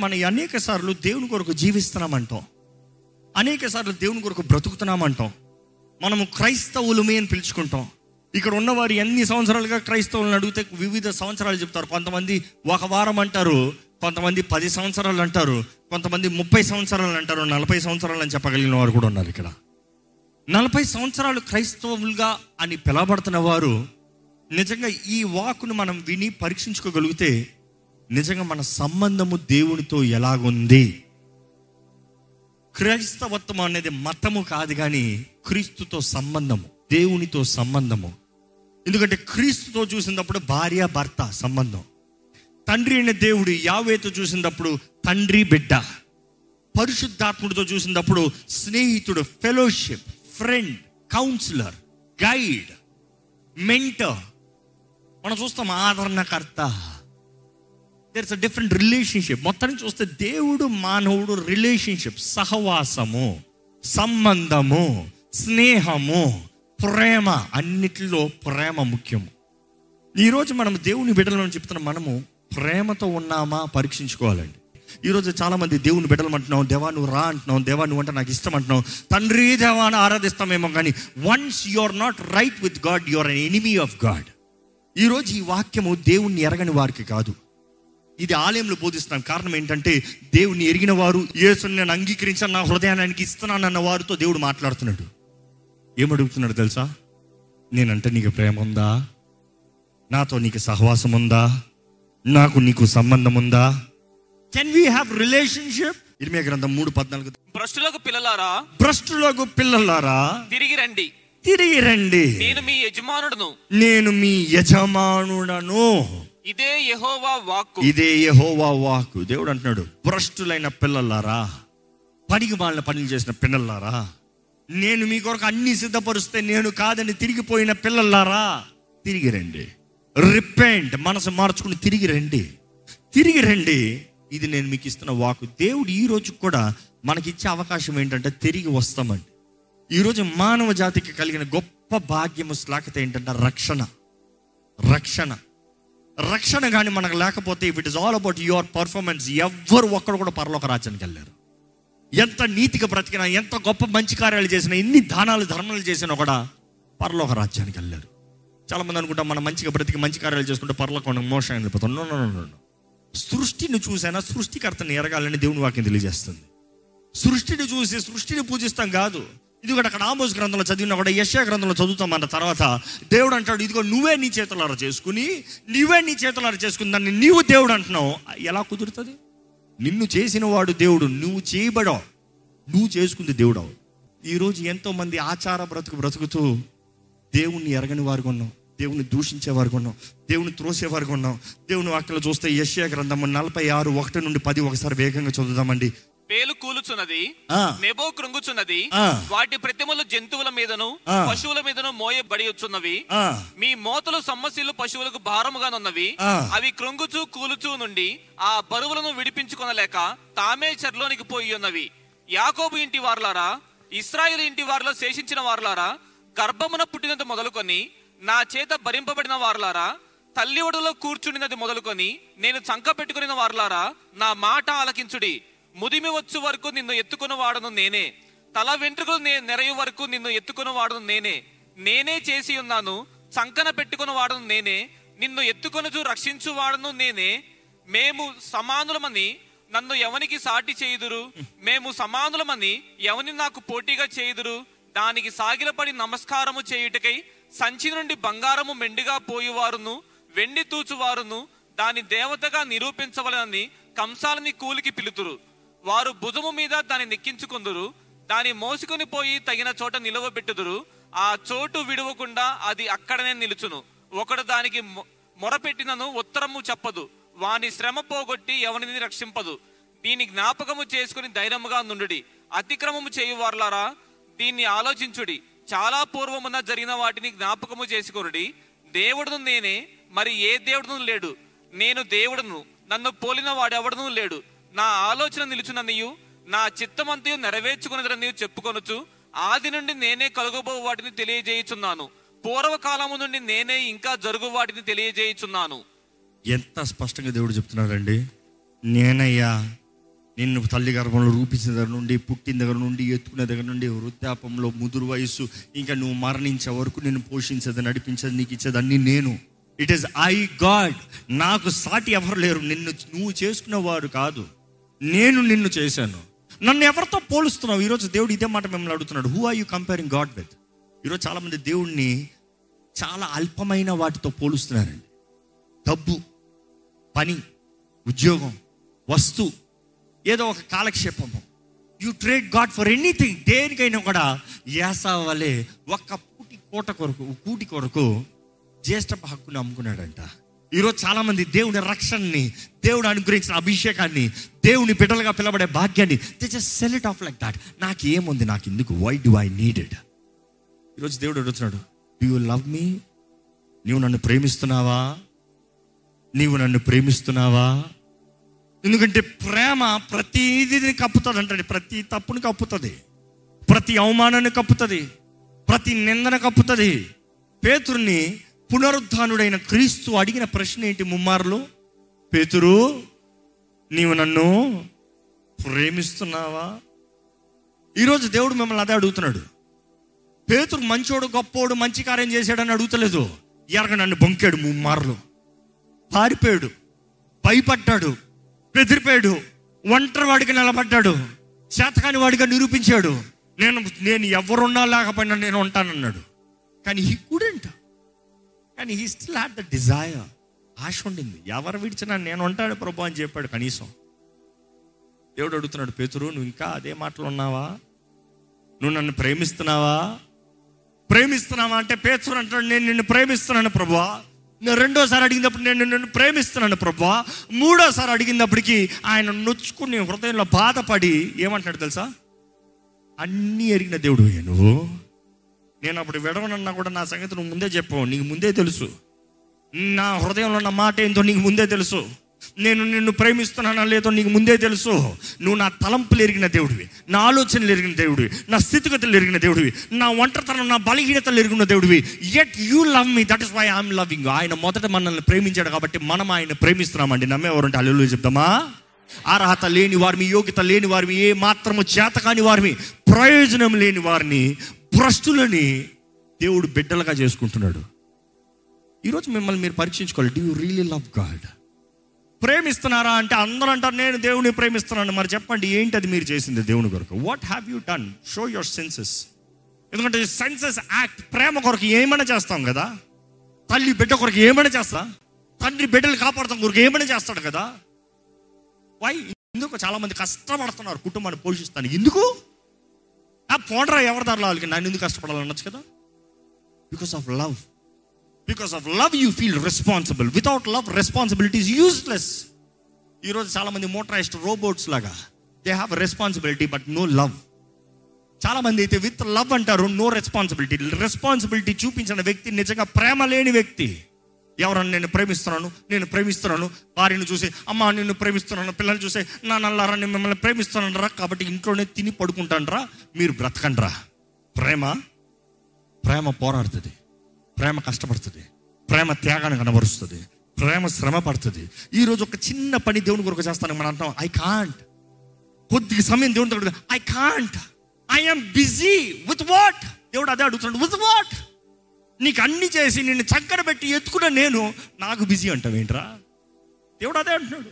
మన అనేక సార్లు దేవుని కొరకు జీవిస్తున్నామంటాం. అనేక సార్లు దేవుని కొరకు బ్రతుకుతున్నామంటాం. మనము క్రైస్తవులమే అని పిలుచుకుంటాం. ఇక్కడ ఉన్నవారు ఎన్ని సంవత్సరాలుగా క్రైస్తవులను అడిగితే వివిధ సంవత్సరాలు చెప్తారు. కొంతమంది ఒక వారం అంటారు కొంతమంది పది సంవత్సరాలు అంటారు కొంతమంది ముప్పై సంవత్సరాలు అంటారు నలభై సంవత్సరాలు అని చెప్పగలిగిన వారు కూడా ఉన్నారు ఇక్కడ. నలభై సంవత్సరాలు క్రైస్తవులుగా అని పిలవబడుతున్న వారు నిజంగా ఈ వాకును మనం విని పరీక్షించుకోగలిగితే నిజంగా మన సంబంధము దేవునితో ఎలాగుంది? క్రైస్తవత్వం అనేది మతము కాదు కానీ క్రీస్తుతో సంబంధము దేవునితో సంబంధము. ఎందుకంటే క్రీస్తుతో చూసినప్పుడు భార్య భర్త సంబంధం. తండ్రి అయిన దేవుడు యావేతో చూసినప్పుడు తండ్రి బిడ్డ. పరిశుద్ధాత్ముడితో చూసినప్పుడు స్నేహితుడు fellowship friend counsellor guide mentor. మనం చూస్తాం ఆదరణకర్త. దేర్స్ అ డిఫరెంట్ రిలేషన్షిప్ మొత్తాన్ని చూస్తే దేవుడు మానవుడు రిలేషన్షిప్ సహవాసము సంబంధము స్నేహము ప్రేమ. అన్నిటిలో ప్రేమ ముఖ్యము. ఈరోజు మనం దేవుని బిడ్డలను చెప్తున్న మనము ప్రేమతో ఉన్నామా? పరీక్షించుకోవాలండి. ఈరోజు చాలామంది దేవుని బిడ్డలు అంటున్నాం దేవా నువ్వు రా అంటున్నావు దేవా నువ్వు అంటే నాకు ఇష్టం అంటున్నావు తండ్రి దేవాన్ని ఆరాధిస్తామేమో కానీ once you are not right with God you are an enemy of God ఈరోజు ఈ వాక్యము దేవుణ్ణి ఎరగని వారికి కాదు. ఇది ఆలయంలో బోధిస్తున్నాం. కారణం ఏంటంటే దేవుని ఎరిగిన వారు యేసుని నేను అంగీకరించాను నా హృదయానికి ఇస్తున్నానన్న వారితో దేవుడు మాట్లాడుతున్నాడు. ఏమడుగుతున్నాడు తెలుసా? నేనంటే నీకు ప్రేమ ఉందా? నాతో నీకు సహవాసం ఉందా? నాకు నీకు సంబంధం ఉందా? కెన్ వీ హ్యావ్ రిలేషన్షిప్ ఇరిమే గ్రంథం మూడు పద్నాలుగు. భ్రష్టులకు పిల్లలారా? భ్రష్టులకు పిల్లలారా? తిరిగి రండి. తిరిగి రండి. నేను మీ యజమానుడును. నేను మీ యజమానుడను. ఇదే యహోవా వాక్కు. ఇదే యహోవా వాక్కు. దేవుడు అంటున్నాడు భ్రష్టులైన పిల్లలారా పనికి మాలిన పనులు చేసిన పిల్లలారా నేను మీ కొరకు అన్ని సిద్ధపరుస్తే నేను కాదని తిరిగిపోయిన పిల్లలారా తిరిగి రండి. రిపెంట్ మనసు మార్చుకుని తిరిగి రండి. తిరిగి రండి. ఇది నేను మీకు ఇస్తున్న వాకు దేవుడు ఈ రోజు కూడా మనకిచ్చే అవకాశం ఏంటంటే తిరిగి వస్తామండి. ఈరోజు మానవ జాతికి కలిగిన గొప్ప భాగ్యము శ్లాకత ఏంటంటే రక్షణ. రక్షణ. రక్షణ కానీ మనకు లేకపోతే if it is all about your performance ఎవ్వరు ఒక్కడు కూడా పరలోక రాజ్యానికి వెళ్ళారు ఎంత నీతిగా బ్రతికినా ఎంత గొప్ప మంచి కార్యాలు చేసినా ఎన్ని దానాలు ధర్మాలు చేసినా కూడా పరలోక రాజ్యానికి వెళ్ళారు చాలామంది అనుకుంటాం మనం మంచిగా బ్రతికి మంచి కార్యాలు చేసుకుంటే పరలోకం మోసం వెళ్ళిపోతాం నో నో నో సృష్టిని చూసైనా సృష్టికర్తని ఎరగాలని దేవుని వాక్యం తెలియజేస్తుంది. సృష్టిని చూసి సృష్టిని పూజిస్తాం కాదు. ఇది అక్కడ ఆమోస్ గ్రంథంలో చదివిన కూడా యశా గ్రంథంలో చదువుతాం అన్న తర్వాత దేవుడు అంటాడు ఇదిగో నువ్వే నీ చేతులారా చేసుకుని నువ్వే నీ చేతులారా చేసుకుని దాన్ని నీవు దేవుడు అంటున్నావు. ఎలా కుదురుతుంది? నిన్ను చేసిన వాడు దేవుడు నువ్వు చేయబడవు. నువ్వు చేసుకుంది దేవుడు ఈరోజు ఎంతోమంది ఆచార బ్రతుకు బ్రతుకుతూ దేవుణ్ణి ఎరగని వారు కొన్నాం దేవుని దూషించే వారు ఉన్నాం దేవుని త్రోసే వారు దేవుని వాక్యలో చూస్తే యశ్యా గ్రంథము నలభై ఆరు ఒకటి నుండి పది ఒకసారి వేగంగా చదువుదామండి. పేలు కూలుచున్నది. నెబో కృంగుచున్నది. వాటి ప్రతిమలు జంతువుల మీదను. పశువుల మీదను మోయబడి వచ్చున్నవి మీ మోతలు సమ్మసిల్లు పశువులకు భారముగానున్నవి. అవి కృంగుచూ కూలుచూ నుండి ఆ బరువులను విడిపించుకొనలేక తామే చెర్లోనికి పోయి ఉన్నవి యాకోబు ఇంటి వారులారా ఇస్రాయేల్ ఇంటి వారిలో శేషించిన వారులారా గర్భమున పుట్టినది మొదలుకొని నా చేత భరింపబడిన వారులారా తల్లి ఒడిలో కూర్చుండినది మొదలుకొని నేను చంక పెట్టుకుని వారులారా నా మాట ఆలకించుడి ముదిమి వచ్చు వరకు నిన్ను ఎత్తుకుని వాడను నేనే. తల వెంట్రుకలు నే నెరయు వరకు నిన్ను ఎత్తుకుని వాడను నేనే. నేనే చేసి ఉన్నాను చంకన పెట్టుకుని వాడను నేనే. నిన్ను ఎత్తుకొనుచు రక్షించు వాడను నేనే. మేము సమానులమని నన్ను ఎవనికి సాటి చేయుదురు? మేము సమానులమని ఎవని నాకు పోటీగా చేయుదురు? దానికి సాగిలపడి నమస్కారము చేయుటకై సంచి నుండి బంగారము మెండుగా పోయువారును వెండి తూచువారును దాని దేవతగా నిరూపించవలనని కంసాలని కూలికి పిలుతురు. వారు భుజము మీద దాన్ని నెక్కించుకుందురు. దాన్ని మోసుకొని పోయి తగిన చోట నిలవబెట్టుదురు. ఆ చోటు విడవకుండా అది అక్కడనే నిలుచును. ఒకడు దానికి మొ- మొరపెట్టినను ఉత్తరము చెప్పదు. వాని శ్రమ పోగొట్టి ఎవరిని రక్షింపదు. దీని జ్ఞాపకము చేసుకుని ధైర్యముగా నుండుడి. అతిక్రమము చేయువార్లారా దీన్ని ఆలోచించుడి. చాలా పూర్వమున జరిగిన వాటిని జ్ఞాపకము చేసుకునుడి. దేవుడును నేనే మరి ఏ దేవుడును లేడు? నేను దేవుడును. నన్ను పోలిన వాడెవడనూ లేడు. నా ఆలోచన నిలుచుననియు నా చిత్తమంతయు నెరవేర్చుకున్నదని చెప్పుకొనుచు ఆది నుండి నేనే కలుగబో వాటిని తెలియజేయుచున్నాను. పూర్వకాలము నుండి నేనే ఇంకా జరుగు వాటిని తెలియజేయుచున్నాను. ఎంత స్పష్టంగా దేవుడు చెప్తున్నాడండి? నేనయ్యా నిన్ను తల్లి గర్భంలో రూపించిన దగ్గర నుండి పుట్టిన దగ్గర నుండి ఎత్తుకునే దగ్గర నుండి వృద్ధాపంలో ముదురు వయస్సు ఇంకా నువ్వు మరణించే వరకు నేను పోషించేది నడిపించేది నీకు ఇచ్చేది అన్ని నేను. ఇట్ ఈస్ ఐ గాడ్ నాకు సాటి ఎవరు లేరు. నిన్ను నువ్వు చేసుకునేవారు కాదు. నేను నిన్ను చేశాను. నన్ను ఎవరితో పోలుస్తున్నావు? ఈరోజు దేవుడు ఇదే మాట మిమ్మల్ని అడుగుతున్నాడు. Who are you comparing God with ఈరోజు చాలామంది దేవుణ్ణి చాలా అల్పమైన వాటితో పోలుస్తున్నారండి. డబ్బు పని ఉద్యోగం వస్తు ఏదో ఒక కాలక్షేపము. You trade God for anything దేనికైనా కూడా యాసా వలె ఒక్క పూటి కోట కొరకు కూటి కొరకు జ్యేష్ఠ హక్కుని అమ్ముకున్నాడంట. ఈరోజు చాలామంది దేవుని రక్షణని దేవుడు అనుగ్రహించిన అభిషేకాన్ని దేవుని బిడ్డలుగా పిలబడే భాగ్యాన్ని they just sell it off like that నాకు ఏముంది నాకు ఎందుకు వై డు ఐ నీడెడ్ ఈరోజు దేవుడు అడుగుతున్నాడు డూ యూ లవ్ మీ నీవు నన్ను ప్రేమిస్తున్నావా? నీవు నన్ను ప్రేమిస్తున్నావా? ఎందుకంటే ప్రేమ ప్రతిదీని కప్పుతుంది అంటే ప్రతి తప్పుని కప్పుతుంది. ప్రతి అవమానాన్ని కప్పుతుంది. ప్రతి నిందన కప్పుతుంది. పేతుర్ని పునరుద్ధానుడైన క్రీస్తు అడిగిన ప్రశ్న ఏంటి ముమ్మారులు? పేతురు నీవు నన్ను ప్రేమిస్తున్నావా? ఈరోజు దేవుడు మిమ్మల్ని అదే అడుగుతున్నాడు. పేతురు మంచోడు గొప్పోడు మంచి కార్యం చేశాడని అడుగుతలేదు. ఎరగ నన్ను బొంకాడు ముమ్మారులు. పారిపోయాడు భయపడ్డాడు బెదిరిపోయాడు ఒంటరి వాడికి నిలబడ్డాడు చేతకాని వాడిగా నిరూపించాడు. నేను నేను ఎవరున్నా లేకపోయినా నేను ఉంటానన్నాడు. కానీ ఈ కుడెంట్ కానీ he still had the desire ఆశ ఉండింది. ఎవరు విడిచినా నేను ఉంటాడు ప్రభు అని చెప్పాడు కనీసం. దేవుడు అడుగుతున్నాడు పేతురు నువ్వు ఇంకా అదే మాటలు ఉన్నావా? నువ్వు నన్ను ప్రేమిస్తున్నావా? ప్రేమిస్తున్నావా అంటే పేతురు అంటాడు నేను నిన్ను ప్రేమిస్తున్నాను ప్రభా నేను రెండోసారి అడిగినప్పుడు నేను నిన్ను ప్రేమిస్తున్నాను ప్రభా మూడోసారి అడిగినప్పటికీ ఆయన నొచ్చుకుని హృదయంలో బాధపడి ఏమంటాడు తెలుసా? అన్నీ ఎరిగిన దేవుడు నువ్వు. నేను అప్పుడు విడవనన్నా కూడా నా సంగతి నువ్వు ముందే చెప్పావు నీకు ముందే తెలుసు. నా హృదయంలో ఉన్న మాట ఏంటో నీకు ముందే తెలుసు. నేను నిన్ను ప్రేమిస్తున్నానా లేదో నీకు ముందే తెలుసు. నువ్వు నా తలంపులు ఎరిగిన దేవుడివి నా ఆలోచనలు ఎరిగిన దేవుడివి నా స్థితిగతులు ఎరిగిన దేవుడివి నా ఒంటరితనం నా బలహీనతలు ఎరిగిన దేవుడివి. Yet you love me that is why I'm loving ఆయన మొదట మనల్ని ప్రేమించాడు కాబట్టి మనం ఆయన ప్రేమిస్తున్నామండి. నమ్మేవారంటే అల్లు చెప్తామా? అర్హత లేని వారిని యోగ్యత లేని వారిని ఏ మాత్రము చేత కాని వారిని ప్రయోజనం లేని వారిని భ్రష్టులని దేవుడు బిడ్డలుగా చేసుకుంటున్నాడు. ఈరోజు మిమ్మల్ని మీరు పరీక్షించుకోవాలి. Do you really love God ప్రేమిస్తున్నారా అంటే అందరూ అంటారు నేను దేవుని ప్రేమిస్తున్నాను. మరి చెప్పండి ఏంటి అది మీరు చేసింది దేవుని కొరకు? What have you done show your senses ఎందుకంటే సెన్సెస్ యాక్ట్ ప్రేమ కొరకు ఏమైనా చేస్తాం కదా? తల్లి బిడ్డ కొరకు ఏమైనా చేస్తా? తండ్రి బిడ్డలు కాపాడతాం కొరకు ఏమైనా చేస్తాడు కదా? వై ఎందుకు? చాలామంది కష్టపడుతున్నారు కుటుంబాన్ని పోషిస్తాను ఎందుకు? ఆ పోడరా ఎవరి దారిలో వాళ్ళకి నన్ను ఎందుకు కష్టపడాలనొచ్చు కదా? Because of love because of love you feel responsible without love responsibility useless ఈరోజు చాలా మంది మోటరైజ్డ్ రోబోట్స్ లాగా. They have responsibility but no love చాలా మంది అయితే విత్ లవ్ అంటారు నో రెస్పాన్సిబిలిటీ రెస్పాన్సిబిలిటీ చూపించిన వ్యక్తి నిజంగా ప్రేమ లేని వ్యక్తి. ఎవరన్నా నేను ప్రేమిస్తున్నాను నేను ప్రేమిస్తున్నాను భార్యను చూసి అమ్మ నిన్ను ప్రేమిస్తున్నాను పిల్లల్ని చూసి నా నల్లారా నేను మిమ్మల్ని ప్రేమిస్తున్నాను రా కాబట్టి ఇంట్లోనే తిని పడుకుంటాను రా మీరు బ్రతకండి రా. ప్రేమ ప్రేమ పోరాడుతుంది ప్రేమ కష్టపడుతుంది ప్రేమ త్యాగాన్ని కనబరుస్తుంది ప్రేమ శ్రమ పడుతుంది. ఈరోజు ఒక చిన్న పని దేవుని కొరకు చేస్తాను మనం అంటాం ఐ కాంట్ కొద్ది సమయం దేవుని దగ్గర I can't I'm busy with what దేవుడు అదే అడుగుతున్నాడు విత్ వాట్ నీకు అన్ని చేసి నిన్ను చక్కర పెట్టి ఎత్తుకున్న నేను నాకు బిజీ అంటావు ఏంట్రా? దేవుడు అదే అంటున్నాడు.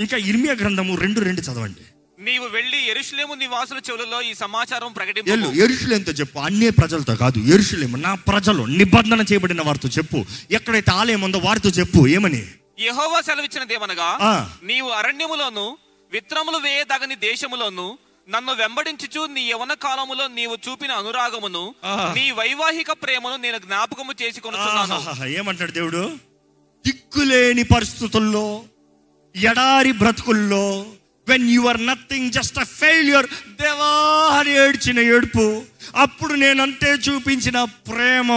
ఇంకా ఇర్మియా గ్రంథము రెండు రెండు చదవండి. నీవు వెళ్ళి ఎరుషులేము నివాసుల చెవులలో ఈ సమాచారం ఎల్లు ప్రకటింపు ఎరుషులేంతో చెప్పు. అన్నే ప్రజలతో కాదు ఎరుషులేము నా ప్రజలు నిబంధన చేయబడిన వారితో చెప్పు. ఎక్కడైతే ఆలయం ఉందో వారితో చెప్పు. ఏమని? యెహోవా సెలవిచ్చినదేమనగా. నీవు అరణ్యములోను విత్రములు వేయదగని దేశములోను నన్ను వెంబడించుచు నీ యవన కాలములో నీవు చూపిన అనురాగమును. నీ వైవాహిక ప్రేమను నేను జ్ఞాపకము చేసి కొనుచున్నాను. ఆహాహా, ఏమంటాడు దేవుడు? దిక్కులేని పరిస్థితుల్లో ఎడారి బ్రతుకుల్లో when you are nothing just a failure దేవా అని ఏడ్చిన ఏడుపు అప్పుడు నేనంటే చూపించిన ప్రేమ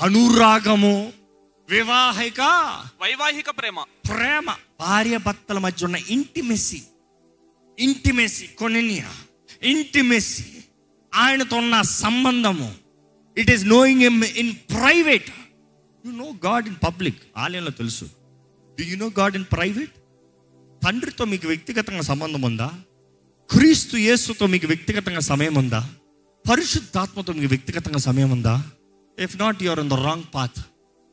అనురాగము వివాహిక వైవాహిక ప్రేమ. ప్రేమ. భార్య భర్తల మధ్య ఉన్న ఇంటిమెసి ఇంటిమెసి కొనినియా? ఇంటిమెసీ ఆయనతో ఉన్న సంబంధము it is knowing him in private you know God in public ఆలయంలో తెలుసు. Do you know God in private తండ్రితో మీకు వ్యక్తిగతంగా సంబంధం ఉందా? క్రీస్తు యేసుతో మీకు వ్యక్తిగతంగా సమయం ఉందా? పరిశుద్ధాత్మతో మీకు వ్యక్తిగతంగా సమయం ఉందా? If not you're in the wrong path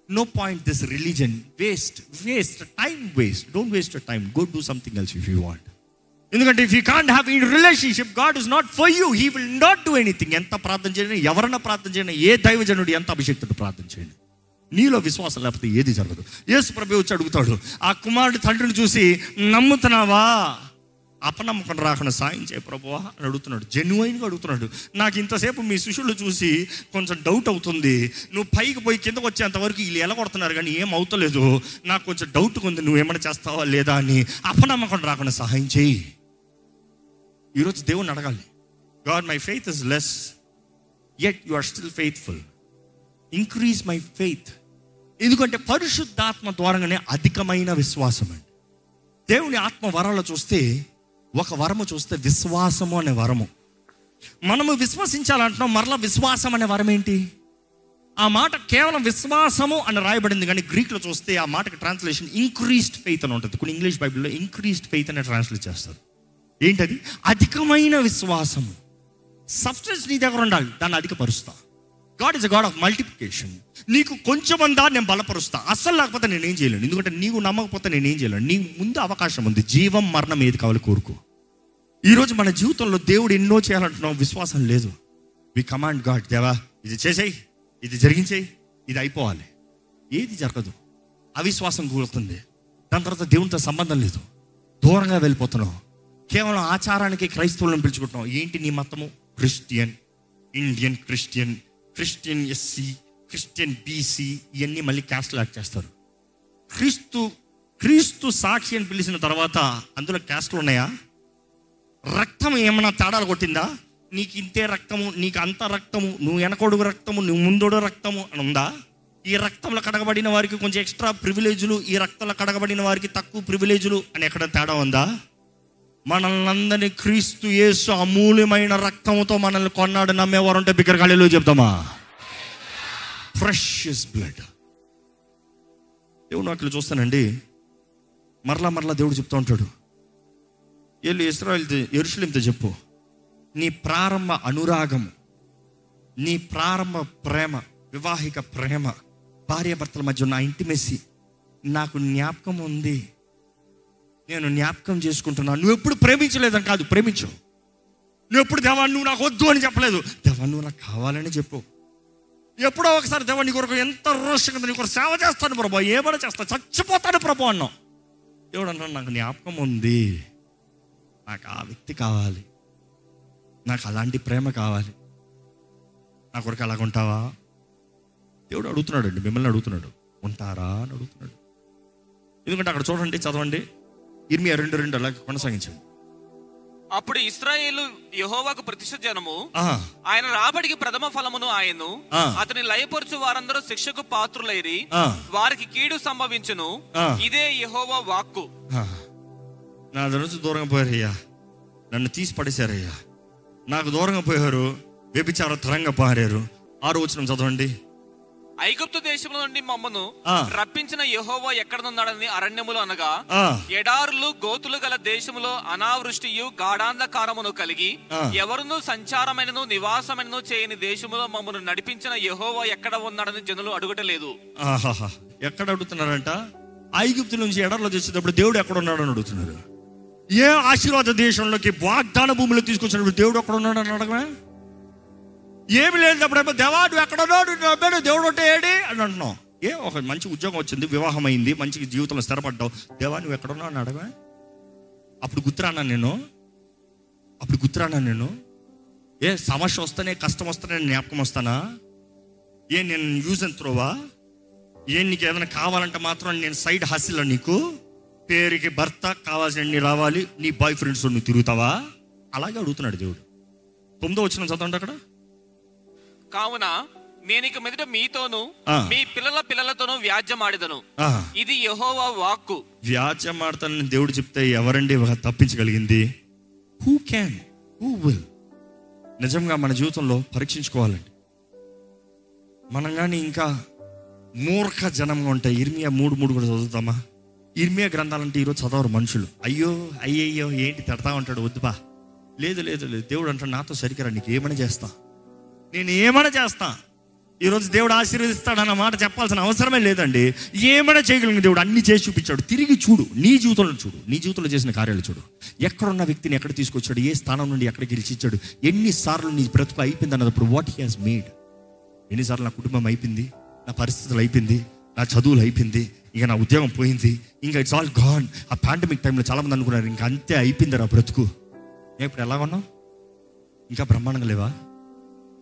no point this religion waste waste time waste don't waste time go do something else if you want ఎందుకంటే if you can't have in relationship God is not for you he will not do anything ఎంత ప్రార్థన చేయడం ఎవరన్నా ప్రార్థన చేయడం ఏ దైవజనుడు ఎంత అభిషక్తుడు ప్రార్థన చేయండి. నీలో విశ్వాసం లేకపోతే ఏది జరగదు. యేసు ప్రభు వచ్చి అడుగుతాడు ఆ కుమారుడు తండ్రిని చూసి నమ్ముతున్నావా? అపనమ్మకం రాకుండా సాయం చేయ ప్రభువా అని అడుగుతున్నాడు. జెన్యున్గా అడుగుతున్నాడు. నాకు ఇంతసేపు మీ శిష్యులు చూసి కొంచెం డౌట్ అవుతుంది. నువ్వు పైకి పోయి కిందకు వచ్చేంతవరకు వీళ్ళు ఎలా కొడుతున్నారు కానీ ఏం అవుతలేదు. నాకు కొంచెం డౌట్ ఉంది. నువ్వు ఏమైనా చేస్తావా లేదా అని అపనమ్మకం రాకుండా సహాయం చేయి. ఈరోజు దేవుణ్ణి అడగాలి. God my faith is less yet you are still faithful increase my faith ఎందుకంటే పరిశుద్ధాత్మ ద్వారానే అధికమైన విశ్వాసం అండి. దేవుని ఆత్మ వరాలు చూస్తే ఒక వరము చూస్తే విశ్వాసము అనే వరము. మనము విశ్వసించాలంటున్నాం మరలా విశ్వాసం అనే వరం ఏంటి? ఆ మాట కేవలం విశ్వాసము అని రాయబడింది కానీ గ్రీక్లో చూస్తే ఆ మాటకి ట్రాన్స్లేషన్ ఇంక్రీస్డ్ ఫెయిత్ అని ఉంటుంది. కొన్ని ఇంగ్లీష్ బైబిల్లో ఇంక్రీస్డ్ ఫెయిత్ అనే ట్రాన్స్లేట్ చేస్తారు. ఏంటది? అధికమైన విశ్వాసము. సబ్స్టెన్స్ నీ దగ్గర ఉండాలి దాన్ని అధికపరుస్తా. God is a God of multiplication నీకు కొంచెం అందా నేను బలపరుస్తా. అస్సలు లేకపోతే నేనేం చేయలేను. ఎందుకంటే నీకు నమ్మకపోతే నేనేం చేయలేను. నీ ముందు అవకాశం ఉంది. జీవం మరణం ఏది కావాలి కోరుకో. ఈరోజు మన జీవితంలో దేవుడు ఎన్నో చేయాలంటున్నాం విశ్వాసం లేదు. వి కమాండ్ గాడ్ దేవా ఇది చేసేయి. ఇది జరిగించేయి. ఇది అయిపోవాలి. ఏది జరగదు. అవిశ్వాసం కూలుతుంది దాని తర్వాత దేవునితో సంబంధం లేదు. దూరంగా వెళ్ళిపోతున్నావు. కేవలం ఆచారానికి క్రైస్తవులను పిలుచుకుంటున్నాం ఏంటి నీ మతము? Christian Indian Christian Christian SC Christian BC ఇవన్నీ మళ్ళీ క్యాస్ట్ యాడ్ చేస్తారు. క్రీస్తు క్రీస్తు సాక్షి అని పిలిచిన తర్వాత అందులో క్యాస్ట్లు ఉన్నాయా? రక్తం ఏమైనా తేడాలు కొట్టిందా? నీకు ఇంతే రక్తము నీకు అంత రక్తము నువ్వు వెనకొడుగు రక్తము నువ్వు ముందొడు రక్తము అని ఉందా? ఈ రక్తంలో కడగబడిన వారికి కొంచెం ఎక్స్ట్రా ప్రివిలేజులు ఈ రక్తంలో కడగబడిన వారికి తక్కువ ప్రివిలేజులు అని ఎక్కడ తేడా ఉందా? మనల్ని అందరినీ క్రీస్తు యేసు అమూల్యమైన రక్తంతో మనల్ని కొన్నాడు నమ్మేవారు ఉంటే బిగ్గర గాలిలో చెప్తామా? ఫ్రెష్ బ్లడ్ దేవుడు అట్లా చూస్తానండి. మరలా మరలా దేవుడు చెప్తూ ఉంటాడు. వెళ్ళి ఇస్రాయల్ ఎరుషులింతో చెప్పు. నీ ప్రారంభ అనురాగము నీ ప్రారంభ ప్రేమ వివాహిక ప్రేమ భార్యాభర్తల మధ్య ఉన్న ఇంటిమెసి నాకు జ్ఞాపకం ఉంది. నేను జ్ఞాపకం చేసుకుంటున్నాను నువ్వు ఎప్పుడు ప్రేమించలేదని కాదు ప్రేమించు. నువ్వు ఎప్పుడు దేవా నువ్వు నాకు వద్దు అని చెప్పలేదు. దేవా నువ్వు నాకు కావాలని చెప్పు. ఎప్పుడో ఒకసారి దేవా నీ కొరకు ఎంత రోషంగా నీ కొరకు సేవ చేస్తాను ప్రభా. ఏమైనా చేస్తా? చచ్చిపోతాను ప్రభా అన్నాం దేవుడు అన్నాడు నాకు జ్ఞాపకం ఉంది. నాకు ఆ వ్యక్తి కావాలి. నాకు అలాంటి ప్రేమ కావాలి. నా కొరకు అలాగ ఉంటావా దేవుడు అడుగుతున్నాడు అండి మిమ్మల్ని అడుగుతున్నాడు. ఉంటారా అని అడుగుతున్నాడు. ఎందుకంటే అక్కడ చూడండి చదవండి. ఇర్మియా రెండు రెండు అలాగే కొనసాగించండి. అప్పుడు ఇస్రాయేలు యెహోవాకు ప్రతిష్ఠ జనము. ఆయన రాబడికి ప్రథమ ఫలమును ఆయను. అతని లయపరుచు వారందరూ శిక్షకు పాత్రులైరి. వారికి కీడు సంభవించును. ఇదే యెహోవా వాక్కు. నా నుంచి దూరంగా పోయారయ్యా. నన్ను తీసి పడేశారయ్యా. నాకు దూరంగా పోయారు. వ్యభిచార తరంగా పారారు. ఆరు వచ్చిన చదవండి. ఐగుప్తు దేశంలో నుండి మమ్మను. రప్పించిన యెహోవా ఎక్కడనున్నాడని అరణ్యములు అనగా ఎడారులు గోతులు గల దేశములో అనావృష్టియు గాఢాంధకారమును కలిగి. ఎవరును సంచారమైనను నివాసమైనను చేయని దేశములో మమ్మను నడిపించిన యెహోవా ఎక్కడ ఉన్నాడని జనులు అడుగుటలేదు. ఎక్కడ అడుగుతున్నారంట ఐగుప్తు నుంచి ఎడర్లో తెచ్చేటప్పుడు దేవుడు ఎక్కడ ఉన్నాడని అడుగుతున్నారు ఏ ఆశీర్వాద దేశంలోకి వాగ్దాన భూమిలో తీసుకొచ్చినప్పుడు దేవుడు ఎక్కడ ఉన్నాడని అడగమే ఏమి లేనప్పుడేమో దేవా నువ్వు ఎక్కడ నువ్వు దేవుడు ఉంటే ఏడి? అని అంటున్నావు ఏ ఒక మంచి ఉద్యోగం వచ్చింది వివాహం అయింది మంచి జీవితంలో స్థిరపడ్డావు. దేవా నువ్వు ఎక్కడున్నావు అని అడగా అప్పుడు గుర్తురానా నేను? అప్పుడు గుర్తురానా నేను? ఏ సమస్య వస్తేనే కష్టం వస్తేనే జ్ఞాపకం వస్తానా? ఏ నేను యూజ్ అండ్ త్రోవా? ఏ నీకు ఏదైనా కావాలంటే మాత్రం నేను సైడ్ హసిల్ నీకు. పేరుకి భర్త కావాల్సిన రావాలి. నీ బాయ్ ఫ్రెండ్స్ నువ్వు తిరుగుతావా? అలాగే అడుగుతున్నాడు దేవుడు. తొమ్మిదో వచ్చిన చదవండి అక్కడ. కావున నేను ఇక మీదట మీతోను. మీ పిల్లల పిల్లలతోనూ వ్యాజ్యమాడిదను. ఇది యెహోవా వాక్కు. వ్యాజ్యం ఆడతానని దేవుడు చెప్తే ఎవరండి తప్పించగలిగింది? హూ క్యాన్ హూ విల్ నిజంగా మన జీవితంలో పరీక్షించుకోవాలండి. మనం కానీ ఇంకా మూర్ఖ జనంగా ఉంటాయి ఇర్మియా మూడు మూడు కూడా చదువుతామా? ఇర్మియా గ్రంథాలంటే ఈరోజు చదవరు మనుషులు. అయ్యో అయ్యయ్యో ఏంటి తిడతా ఉంటాడు? వద్దుపా. లేదు లేదు లేదు. దేవుడు అంటాడు నాతో సరికరా నీకు ఏమైనా చేస్తా? నేను ఏమైనా చేస్తా? ఈరోజు దేవుడు ఆశీర్వదిస్తాడన్న మాట చెప్పాల్సిన అవసరమే లేదండి. ఏమైనా చేయగలిగిన దేవుడు అన్ని చేసి చూపించాడు. తిరిగి చూడు. నీ జీవితంలో చూడు. నీ జీవితంలో చేసిన కార్యాలు చూడు. ఎక్కడున్న వ్యక్తిని ఎక్కడ తీసుకొచ్చాడు? ఏ స్థానం నుండి ఎక్కడ గెలిచిచ్చాడు? ఎన్నిసార్లు నీ బ్రతుకు అయిపోయింది అన్నప్పుడు వాట్ హీ హాజ్ మేడ్ ఎన్నిసార్లు నా కుటుంబం అయిపోయింది? నా పరిస్థితులు అయిపోయింది? నా చదువులు అయిపోయింది? ఇక నా ఉద్యోగం పోయింది? ఇంకా ఇట్స్ ఆల్ గాన్ ఆ పాండమిక్ టైంలో చాలామంది అనుకున్నారు ఇంకా అంతే అయిపోయింది రా బ్రతుకు ఇప్పుడు ఎలా ఉన్నావు ఇంకా బ్రహ్మాండంగా లేవా?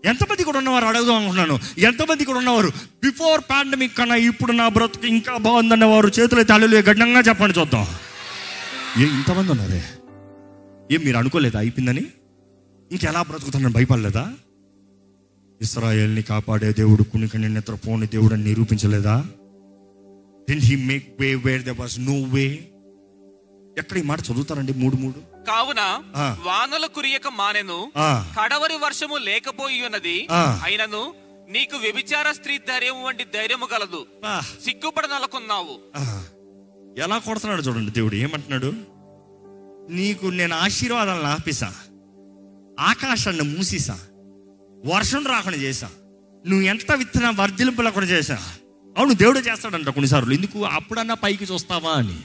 ఎంతమంది కూడా ఉన్నవారు అడగదాం అనుకున్నాను ఎంతమంది కూడా ఉన్నవారు బిఫోర్ పాండమిక్ కన్నా ఇప్పుడు నా బ్రతుకు ఇంకా బాగుందన్న వారు చేతులు తల్లులు గడ్డంగా చెప్పండి చూద్దాం. ఏ ఇంతమంది ఉన్నారే? ఏం మీరు అనుకోలేదా? అయిపోయిందని? ఇంకెలా బ్రతుకుతానని భయపడలేదా? ఇస్రాయేల్ని కాపాడే దేవుడు కునికని నిద్రపోని దేవుడు అని నిరూపించలేదా? Then he make way where there was no way ఎక్కడ ఈ మాట చదువుతారండి? మూడు మూడు. కావున. వానలు కురియక మానెను కడవరి వర్షము లేకపోయి ఉన్నది. అయినను నీకు వ్యభిచార స్త్రీ ధైర్యం వంటి ధైర్యము కలదు సిగ్గుపడ నలకున్నావు. ఎలా కొడుతున్నాడు చూడండి దేవుడు ఏమంటున్నాడు? నీకు నేను ఆశీర్వాదాలను ఆపేసా ఆకాశాన్ని మూసేసా వర్షం రాకుండా చేశా నువ్వు ఎంత విత్తన వర్ధిలింపు లేకుండా చేశా అవును దేవుడు చేస్తాడంట కొన్నిసార్లు. ఎందుకు? అప్పుడన్నా పైకి చూస్తావా అని.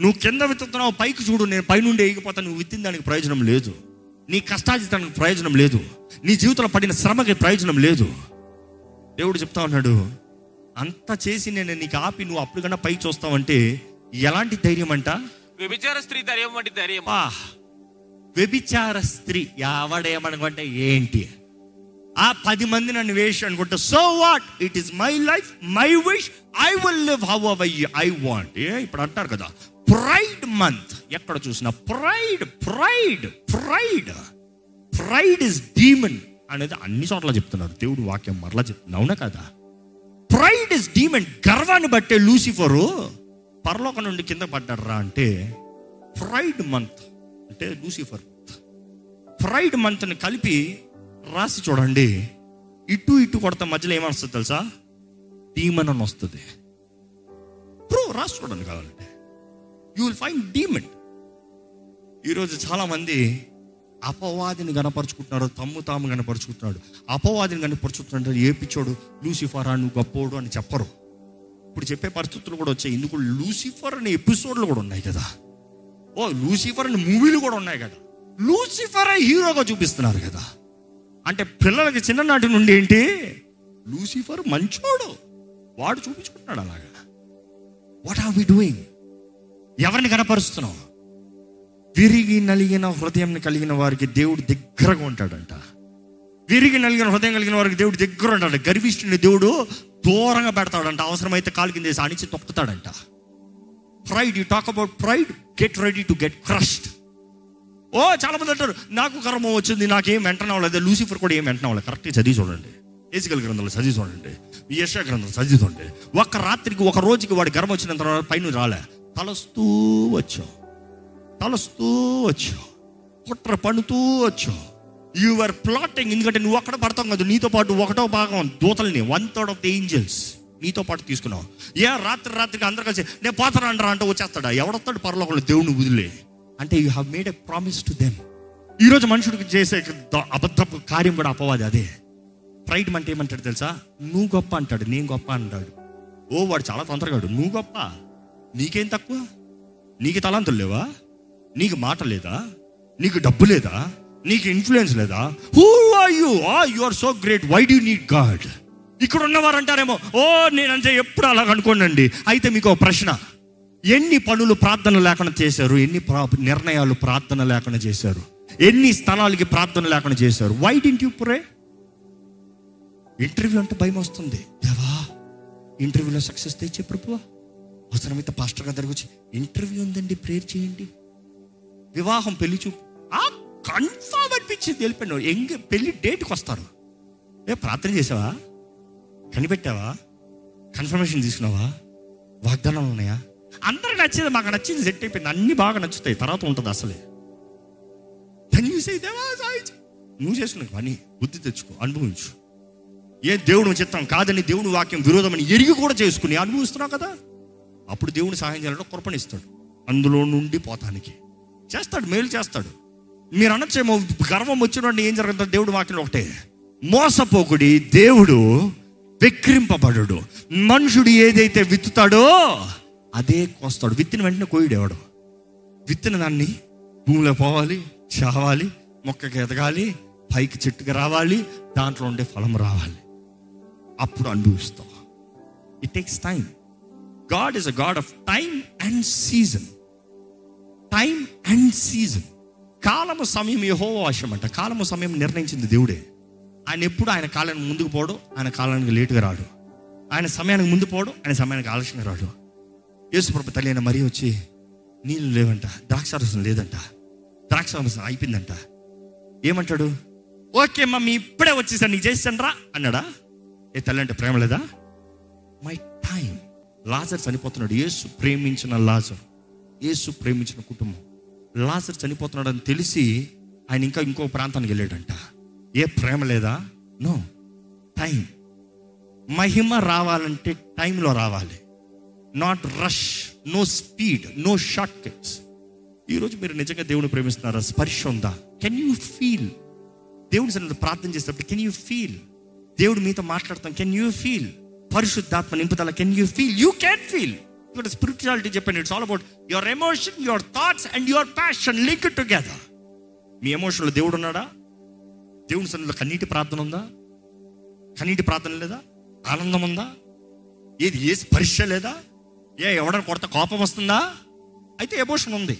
నువ్వు కింద విత్తుతున్నావు పైకి చూడు నేను పైనుండి ఎగిపోతా నువ్వు విత్తిన దానికి ప్రయోజనం లేదు. నీ కష్టాజితానికి ప్రయోజనం లేదు. నీ జీవితంలో పడిన శ్రమకి ప్రయోజనం లేదు. దేవుడు చెప్తా ఉన్నాడు అంత చేసి నేను నీకు ఆపి నువ్వు అప్పుడు కన్నా పైకి చూస్తావంటే ఎలాంటి ధైర్యం అంట? వ్యభిచార స్త్రీ ధైర్యం వంటి ధైర్యం. వ్యభిచార స్త్రీ ఎవడేమనుకుంటే ఏంటి? ఆ పది మంది నన్ను వేసి అనుకుంటే so what? It is my life my wish I will live how I I want ఏ ఇప్పుడు అంటారు కదా ప్రైడ్ మంత్. ఎక్కడ చూసినా pride pride pride. Pride is demon అనేది అన్ని చోట్ల చెప్తున్నారు. దేవుడు వాక్యం మరలా చెప్తున్నా అవునా కదా? Pride is demon. గర్వాన్ని బట్టే లూసిఫరు పరలోకం నుండి కింద పడ్డారా అంటే ప్రైడ్ మంత్. అంటే లూసిఫర్. ప్రైడ్ మంత్ని కలిపి రాసి చూడండి. ఇటు ఇటు కొడతా మధ్యలో ఏమొస్తుంది తెలుసా? డీమన్ అని వస్తుంది. బ్రో రాసి చూడండి కావాలంటే. యూ విల్ ఫైండ్ డీమన్ ఈరోజు చాలామంది అపవాదిని కనపరుచుకుంటున్నారు తమ్ము తాము కనపరుచుకుంటున్నాడు అపవాదిని కనపరుచుకుంటున్నాడు ఏ పిచ్చోడు లూసిఫరా నువ్వు గొప్పోడు అని చెప్పరు. ఇప్పుడు చెప్పే పరిస్థితులు కూడా వచ్చాయి. ఇందుకు లూసిఫర్ అనే ఎపిసోడ్లు కూడా ఉన్నాయి కదా. ఓ లూసిఫర్ అనే మూవీలు కూడా ఉన్నాయి కదా. లూసిఫర్ హీరోగా చూపిస్తున్నారు కదా. అంటే పిల్లలకి చిన్ననాటి నుండి ఏంటి? లూసిఫర్ మంచోడు. వాడు చూపించుకుంటున్నాడు అలాగా. వాట్ ఆర్ వి డూయింగ్ ఎవరిని కనపరుస్తున్నావు? విరిగి నలిగిన హృదయం కలిగిన వారికి దేవుడు దగ్గరగా ఉంటాడంట. విరిగి నలిగిన హృదయం కలిగిన వారికి దేవుడు దగ్గర ఉంటాడు. గర్విష్ఠుని దేవుడు దూరంగా పెడతాడంట. అవసరమైతే కాలు కింద వేసి అణిచి తొక్కుతాడంట. Pride you talk about pride get ready to get crushed ఓ చాలా మంది అంటారు నాకు కర్మ వచ్చింది నాకేం వెంటనే అవ్వలేదు. లూసిఫర్ కూడా ఏం వెంటనే అవ్వలేదు. కరెక్ట్గా చదివి చూడండి. ఏజికల్ గ్రంథంలో చదివి చూడండి. యశ గ్రంథాలు చదివి చూడండి. ఒక్క రాత్రికి ఒక రోజుకి వాడి గర్మ వచ్చిన తర్వాత పైన రాలే. తలస్తూ వచ్చావు. తలస్తూ వచ్చావు. కుట్ర పన్నుతూ వచ్చావు. యువర్ ప్లాటింగ్ ఎందుకంటే నువ్వు అక్కడ పడతావు కదా నీతో పాటు ఒకటో భాగం దూతల్ని one third of the angels నీతో పాటు తీసుకున్నావు. ఏ రాత్రి రాత్రికి అందరు కలిసి నేను పోతాను అంటారా అంటే వచ్చేస్తాడా? ఎవడొస్తాడు పరలోకంలో? దేవుని వదిలే. అంటే you have made a promise to them ఈరోజు మనుషుడికి చేసే ద- అబద్ధపు కార్యం కూడా అపవాది అదే. ప్రైడ్ అంటే ఏమంటాడు తెలుసా? నువ్వు గొప్ప అంటాడు. నేను గొప్ప అంటాడు. ఓ వాడు చాలా తొందరగాడు. నువ్వు గొప్ప నీకేం తక్కువ? నీకు తలాంతులు లేవా? నీకు మాట లేదా? నీకు డబ్బు లేదా? నీకు ఇన్ఫ్లుయెన్స్ లేదా? Who are you uh you are so great why do need God ఇక్కడ ఉన్నవారు అంటారేమో ఓ నేనంటే ఎప్పుడు అలాగ అనుకోనండి. అయితే మీకు ఒక ప్రశ్న. ఎన్ని పనులు ప్రార్థన లేకుండా చేశారు? ఎన్ని ప్రా- నిర్ణయాలు ప్రార్థన లేకుండా చేశారు? ఎన్ని స్థలాలకి ప్రార్థన లేకుండా చేశారు? వై డింట్ యూ పురే ఇంటర్వ్యూ అంటే భయం వస్తుంది దేవా ఇంటర్వ్యూలో సక్సెస్ తెచ్చే ప్రభువా. అవసరమైతే పాస్టర్ గారి దగ్గర వచ్చి ఇంటర్వ్యూ ఉందండి ప్రేయర్ చేయండి. వివాహం పెళ్ళి చూపు ఆ కన్ఫామ్ అనిపించింది తెలిపాను ఎంగ పెళ్ళి డేట్కి వస్తారు. ఏ ప్రార్థన చేసావా? కనిపెట్టావా? కన్ఫర్మేషన్ తీసుకున్నావా? వాగ్దానాలు ఉన్నాయా? అందరికి నచ్చేది మాకు నచ్చింది సెట్ అయిపోయింది. అన్ని బాగా నచ్చుతాయి. తర్వాత ఉంటుంది అసలే. Then you సాయించు." నువ్వు చేసుకున్న పని బుద్ధి తెచ్చుకో అనుభవించు. ఏ దేవుడు చిత్తం కాదని దేవుని వాక్యం విరోధమని ఎరిగి కూడా చేసుకుని అనుభవిస్తున్నావు కదా? అప్పుడు దేవుని సహాయం చేయాలంటే కృపణిస్తాడు. అందులో నుండి పోతానికి. చేస్తాడు మేలు చేస్తాడు. మీరు అనొచ్చేమో గర్వం వచ్చినప్పుడు ఏం జరుగుతుంది దేవుడు వాక్యం ఒకటే. మోసపోకుడి దేవుడు విక్రింపబడు మనుషుడు ఏదైతే విత్తుతాడో అదే కోస్తాడు. విత్తిన వెంటనే కోయుడు ఎవడు? విత్తిన దాన్ని భూమిలో పోవాలి చావాలి మొక్కకి ఎదగాలి పైకి చెట్టుకు రావాలి దాంట్లో ఉండే ఫలం రావాలి. అప్పుడు అనుభవిస్తాం it takes time God is a God of time and season time and season కాలము సమయం యహో వశం అంట కాలము సమయం నిర్ణయించింది దేవుడే. ఆయన ఎప్పుడు ఆయన కాలానికి ముందుకు పోడు ఆయన కాలానికి లేటుగా రాడు. ఆయన సమయానికి ముందు పోడు ఆయన సమయానికి ఆలస్యంగా రాడు. యేసుప్రభు తల్లి అయిన మరీ వచ్చి నీళ్ళు లేవంట ద్రాక్షారసం లేదంట ద్రాక్షారసం అయిపోయిందంట. ఏమంటాడు? ఓకే మమ్మీ ఇప్పుడే వచ్చేసాను నీకు చేసాను రా అన్నాడా? ఏ తల్లి అంటే ప్రేమ లేదా? మై టైం లాజర్ చనిపోతున్నాడు. యేసు ప్రేమించిన లాజర్. యేసు ప్రేమించిన కుటుంబం. లాజర్ చనిపోతున్నాడు అని తెలిసి ఆయన ఇంకా ఇంకో ప్రాంతానికి వెళ్ళాడంట. ఏ ప్రేమ లేదా? నో. టైం. మహిమ రావాలంటే టైంలో రావాలి. Not rush no speed no short cuts. ఈరోజు మీరు నిజంగా దేవుని ప్రేమిస్తున్నారా? స్పర్శ ఉందా? Can you feel? దేవుని సన్నిధిలో ప్రార్థన చేసేటప్పుడు కెన్ యూ ఫీల్? దేవుడు మీతో మాట్లాడతాం. Can you feel? పరిశుద్ధాత్మ నింపుదల. Can you feel you can feel ఇక్కడ స్పిరిచువాలిటీ చెప్పండి it's all about your emotion your thoughts and your passion link together మీ ఎమోషన్లో దేవుడు ఉన్నాడా? దేవుని సన్నిధిలో కన్నీటి ప్రార్థన ఉందా? కన్నీటి ప్రార్థన లేదా? ఆనందం ఉందా? ఏది? ఏ స్పర్శ లేదా? ఏ ఎవడని కొడత కోపం వస్తుందా? అయితే ఎమోషన్ ఉంది.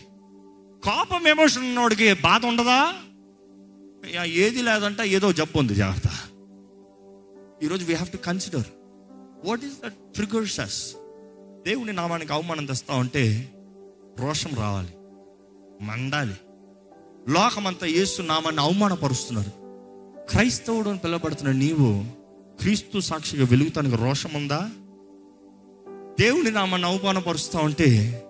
కోపం ఎమోషన్ ఉన్నవాడికి బాధ ఉండదా? ఏది లేదంటే ఏదో జబ్బు ఉంది. జాగ్రత్త. ఈరోజు we have to consider what is that triggers us దేవుని నామానికి అవమానం తెస్తా ఉంటే రోషం రావాలి మండాలి. లోకమంతా యేసు నామాన్ని అవమానపరుస్తున్నారు. క్రైస్తవుడు అని పిలువబడుతున్న నీవు క్రీస్తు సాక్షిగా వెలుగుతానికి రోషం ఉందా? దేవుని నామాన్ని అవమానపరుస్తా ఉంటే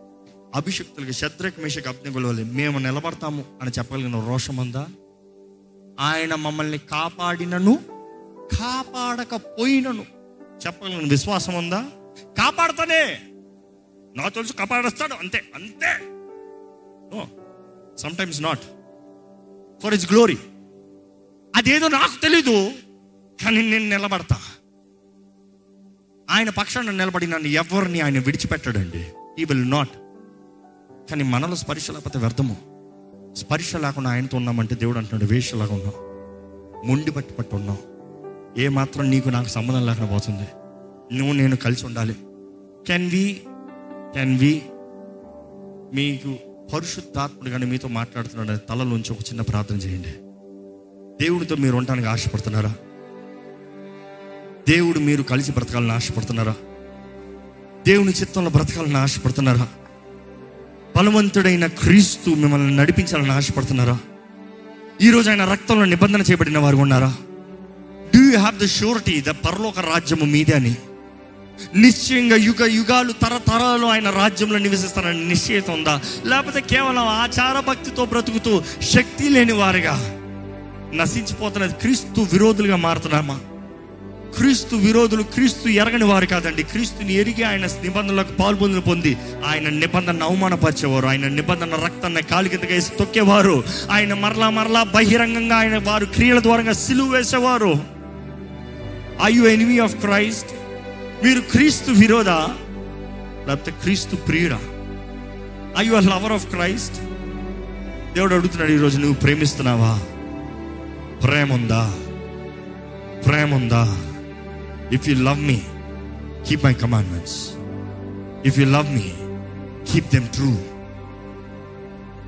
అభిషక్తులకి శత్రుక్ మేషకు అగ్నిగులవలి మేము నిలబడతాము అని చెప్పగలిగిన రోషం ఉందా? ఆయన మమ్మల్ని కాపాడినను కాపాడకపోయినను. చెప్పగలను. విశ్వాసం ఉందా? కాపాడతానే. నా తెలుసు కాపాడేస్తాడు. అంతే అంతే. Some sometimes not for is glory అదేదో నాకు తెలీదు కానీ నేను నిలబడతా. ఆయన పక్షాన నిలబడి నన్ను ఎవరిని ఆయన విడిచిపెట్టాడండి. ఈ విల్ నాట్ కానీ మనలో స్పర్శ లేకపోతే వ్యర్థము. స్పర్శ లేకుండా ఆయనతో ఉన్నామంటే దేవుడు అంటున్నాడు వేషలాగా ఉన్నాం. మొండి పట్టి పట్టి ఉన్నాం. ఏ మాత్రం నీకు నాకు సంబంధం లేకుండా పోతుంది. నువ్వు నేను కలిసి ఉండాలి. కెన్ వి కెన్ వి మీకు పరిశుద్ధాత్ముడు కానీ మీతో మాట్లాడుతున్నాడు తలలోంచి ఒక చిన్న ప్రార్థన చేయండి. దేవుడితో మీరు ఉండటానికి ఆశపడుతున్నారా? దేవుడు మీరు కలిసి బ్రతకాలని ఆశపడుతున్నారా? దేవుని చిత్తంలో బ్రతకాలని ఆశపడుతున్నారా? బలవంతుడైన క్రీస్తు మిమ్మల్ని నడిపించాలని ఆశపడుతున్నారా? ఈరోజు ఆయన రక్తంలో నిబంధన చేయబడిన వారు ఉన్నారా? You have the surety the పరలోక రాజ్యము మీదే అని నిశ్చయంగా యుగ యుగాలు తరతరాలు ఆయన రాజ్యంలో నివసిస్తారని నిశ్చయిత ఉందా లేకపోతే కేవలం ఆచార భక్తితో బ్రతుకుతూ శక్తి లేని వారిగా నశించిపోతున్నది క్రీస్తు విరోధులుగా మారుతున్నామా? క్రీస్తు విరోధులు క్రీస్తు ఎరగని వారు కాదండి. క్రీస్తుని ఎరిగి ఆయన నిబంధనలకు పాల్పొందులు పొంది ఆయన నిబంధన అవమానపరిచేవారు. ఆయన నిబంధన రక్తాన్ని కాలి కిందగా వేసి తొక్కేవారు. ఆయన మరలా మరలా బహిరంగంగా ఆయన వారు క్రియల ద్వారా సిలువ వేసేవారు. Are you enemy of Christ మీరు క్రీస్తు విరోధ? లేకపోతే క్రీస్తు ప్రియుడ? Are you lover of Christ దేవుడు అడుగుతున్నాడు ఈరోజు నువ్వు ప్రేమిస్తున్నావా? ప్రేమ ఉందా ప్రేమ ఉందా if you love me keep my commandments if you love me keep them true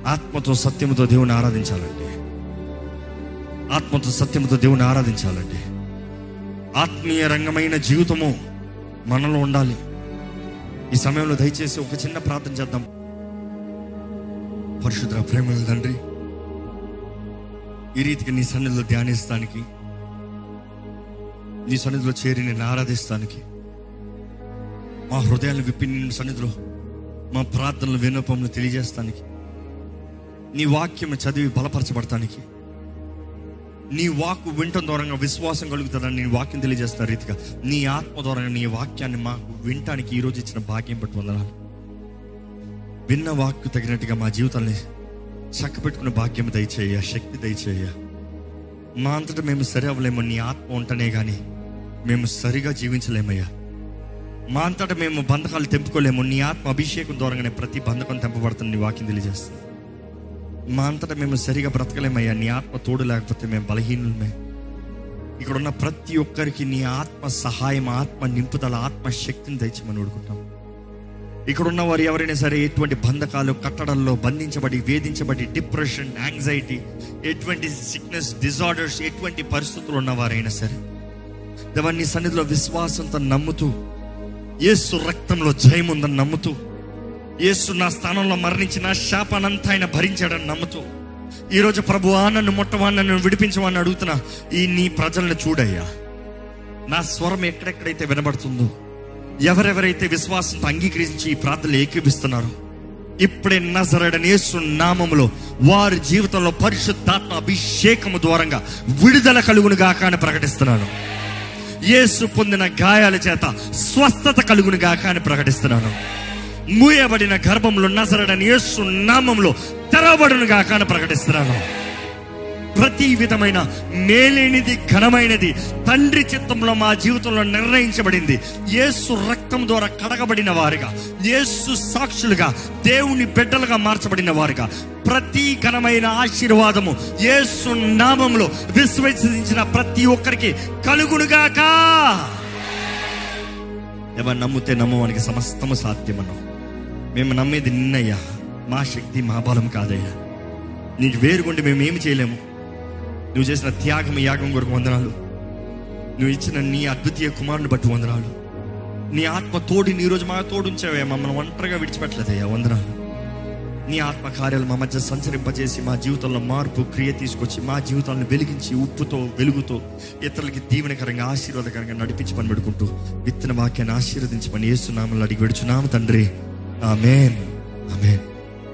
ఆత్మతో సత్యముతో దేవుని ఆరాధించాలండి. ఆత్మతో సత్యముతో దేవుని ఆరాధించాలండి. ఆత్మీయ రంగమైన జీవితము మనలో ఉండాలి. ఈ సమయంలో దయచేసి ఒక చిన్న ప్రార్థన చేద్దాం. పరిశుద్ర ప్రేమ తండ్రి ఈ రీతికి నీ సన్నిధిలో ధ్యానిస్తానికి నీ సన్నిధిలో చేరి నేను ఆరాధిస్తానికి మా హృదయాన్ని విప్పి నీ సన్నిధిలో మా ప్రార్థనలు వినోపములు తెలియజేస్తానికి నీ వాక్యం చదివి బలపరచబడటానికి నీ వాక్కు వింటం ద్వారా విశ్వాసం కలుగుతుందని నీ వాక్యం తెలియజేస్తున్న రీతిగా నీ ఆత్మ ద్వారా నీ వాక్యాన్ని మాకు వినటానికి ఈరోజు ఇచ్చిన భాగ్యం పట్టు వందనాలు. విన్న వాక్కు తగినట్టుగా మా జీవితాన్ని చక్కబెట్టుకున్న భాగ్యం దయచేయ శక్తి దయచేయ మా అంతటా మేము సరి అవ్వలేము నీ ఆత్మ ఉంటనే కానీ మేము సరిగా జీవించలేమయ్యా. మా అంతటా మేము బంధకాలు తెంపుకోలేము నీ ఆత్మ అభిషేకం ద్వారానే ప్రతి బంధకం తెంపబడుతుంది నీ వాక్యం తెలియజేస్తుంది. మా అంతటా మేము సరిగా బ్రతకలేమయ్యా. నీ ఆత్మ తోడు లేకపోతే మేము బలహీనులమే. ఇక్కడ ఉన్న ప్రతి ఒక్కరికి నీ ఆత్మ సహాయం ఆత్మ నింపుదల ఆత్మ శక్తిని తెచ్చమని ఊడుకుంటాం ఇక్కడ ఉన్న వారు ఎవరైనా సరే ఎటువంటి బంధకాలు కట్టడల్లో బంధించబడి వేధించబడి డిప్రెషన్ యాంగ్జైటీ ఎటువంటి సిక్నెస్ డిజార్డర్స్ ఎటువంటి పరిస్థితులు ఉన్నవారైనా సరే దేవాన్ని సన్నిధిలో విశ్వాసంతో నమ్ముతూ ఏసు రక్తంలో జయం ఉందని నమ్ముతూ యేసు నా స్థానంలో మరణించిన శాపానంతా ఆయన భరించాడని నమ్ముతూ ఈరోజు ప్రభు నన్ను ముట్టవా నన్ను విడిపించమని అడుగుతున్నా ఈ నీ ప్రజలను చూడయ్యా. నా స్వరం ఎక్కడెక్కడైతే వినబడుతుందో ఎవరెవరైతే విశ్వాసంతో అంగీకరించి ఈ ప్రార్థనలు ఏకీపిస్తున్నారో ఇప్పుడే నజరడని యేసు నామములో వారి జీవితంలో పరిశుద్ధాత్మ అభిషేకము ద్వారంగా విడుదల కలుగును గాక ప్రకటిస్తున్నాను. యేసు పొందిన గాయాల చేత స్వస్థత కలుగును గాక ప్రకటిస్తున్నాను. మూయబడిన గర్భంలో నజరడని యేసు నామంలో తెరవబడును గాక ప్రకటిస్తున్నాను. ప్రతి విధమైన మేలేనిది ఘనమైనది తండ్రి చిత్తంలో మా జీవితంలో నిర్ణయించబడింది. యేసు రక్తం ద్వారా కడగబడిన వారుగా యేసు సాక్షులుగా దేవుని బిడ్డలుగా మార్చబడిన వారుగా ప్రతి ఘనమైన ఆశీర్వాదము యేసు నామంలో విశ్వసించిన ప్రతి ఒక్కరికి కలుగునుగాక ఎవరు నమ్మితే నమ్మవానికి సమస్తము సాధ్యమన్నాం మేము నమ్మేది నిన్నయ్యా. మా శక్తి మా బలం కాదయ్యా. నీకు వేరుగుండి మేము ఏమి చేయలేము. నువ్వు చేసిన త్యాగం యాగం కొరకు వందనాలు. నువ్వు ఇచ్చిన నీ అద్వితీయ కుమారుని బట్టి వందనాలు. నీ ఆత్మ తోడు నీ రోజు మా తోడు ఉంచావే మమ్మల్ని ఒంటరిగా విడిచిపెట్టలేదయ్యా. వందనాలు. నీ ఆత్మ కార్యాలు మా మధ్య సంచరింపజేసి మా జీవితంలో మార్పు క్రియ తీసుకొచ్చి మా జీవితాలను వెలిగించి ఉప్పుతో వెలుగుతో ఇతరులకి దీవెనకరంగా ఆశీర్వాదకరంగా నడిపించి పని పెడుకుంటూ విత్తన వాక్యాన్ని ఆశీర్వదించి పని ఏసునామలు అడిగి విడుచున్నాము తండ్రి. ఆమెన్. ఆమెన్.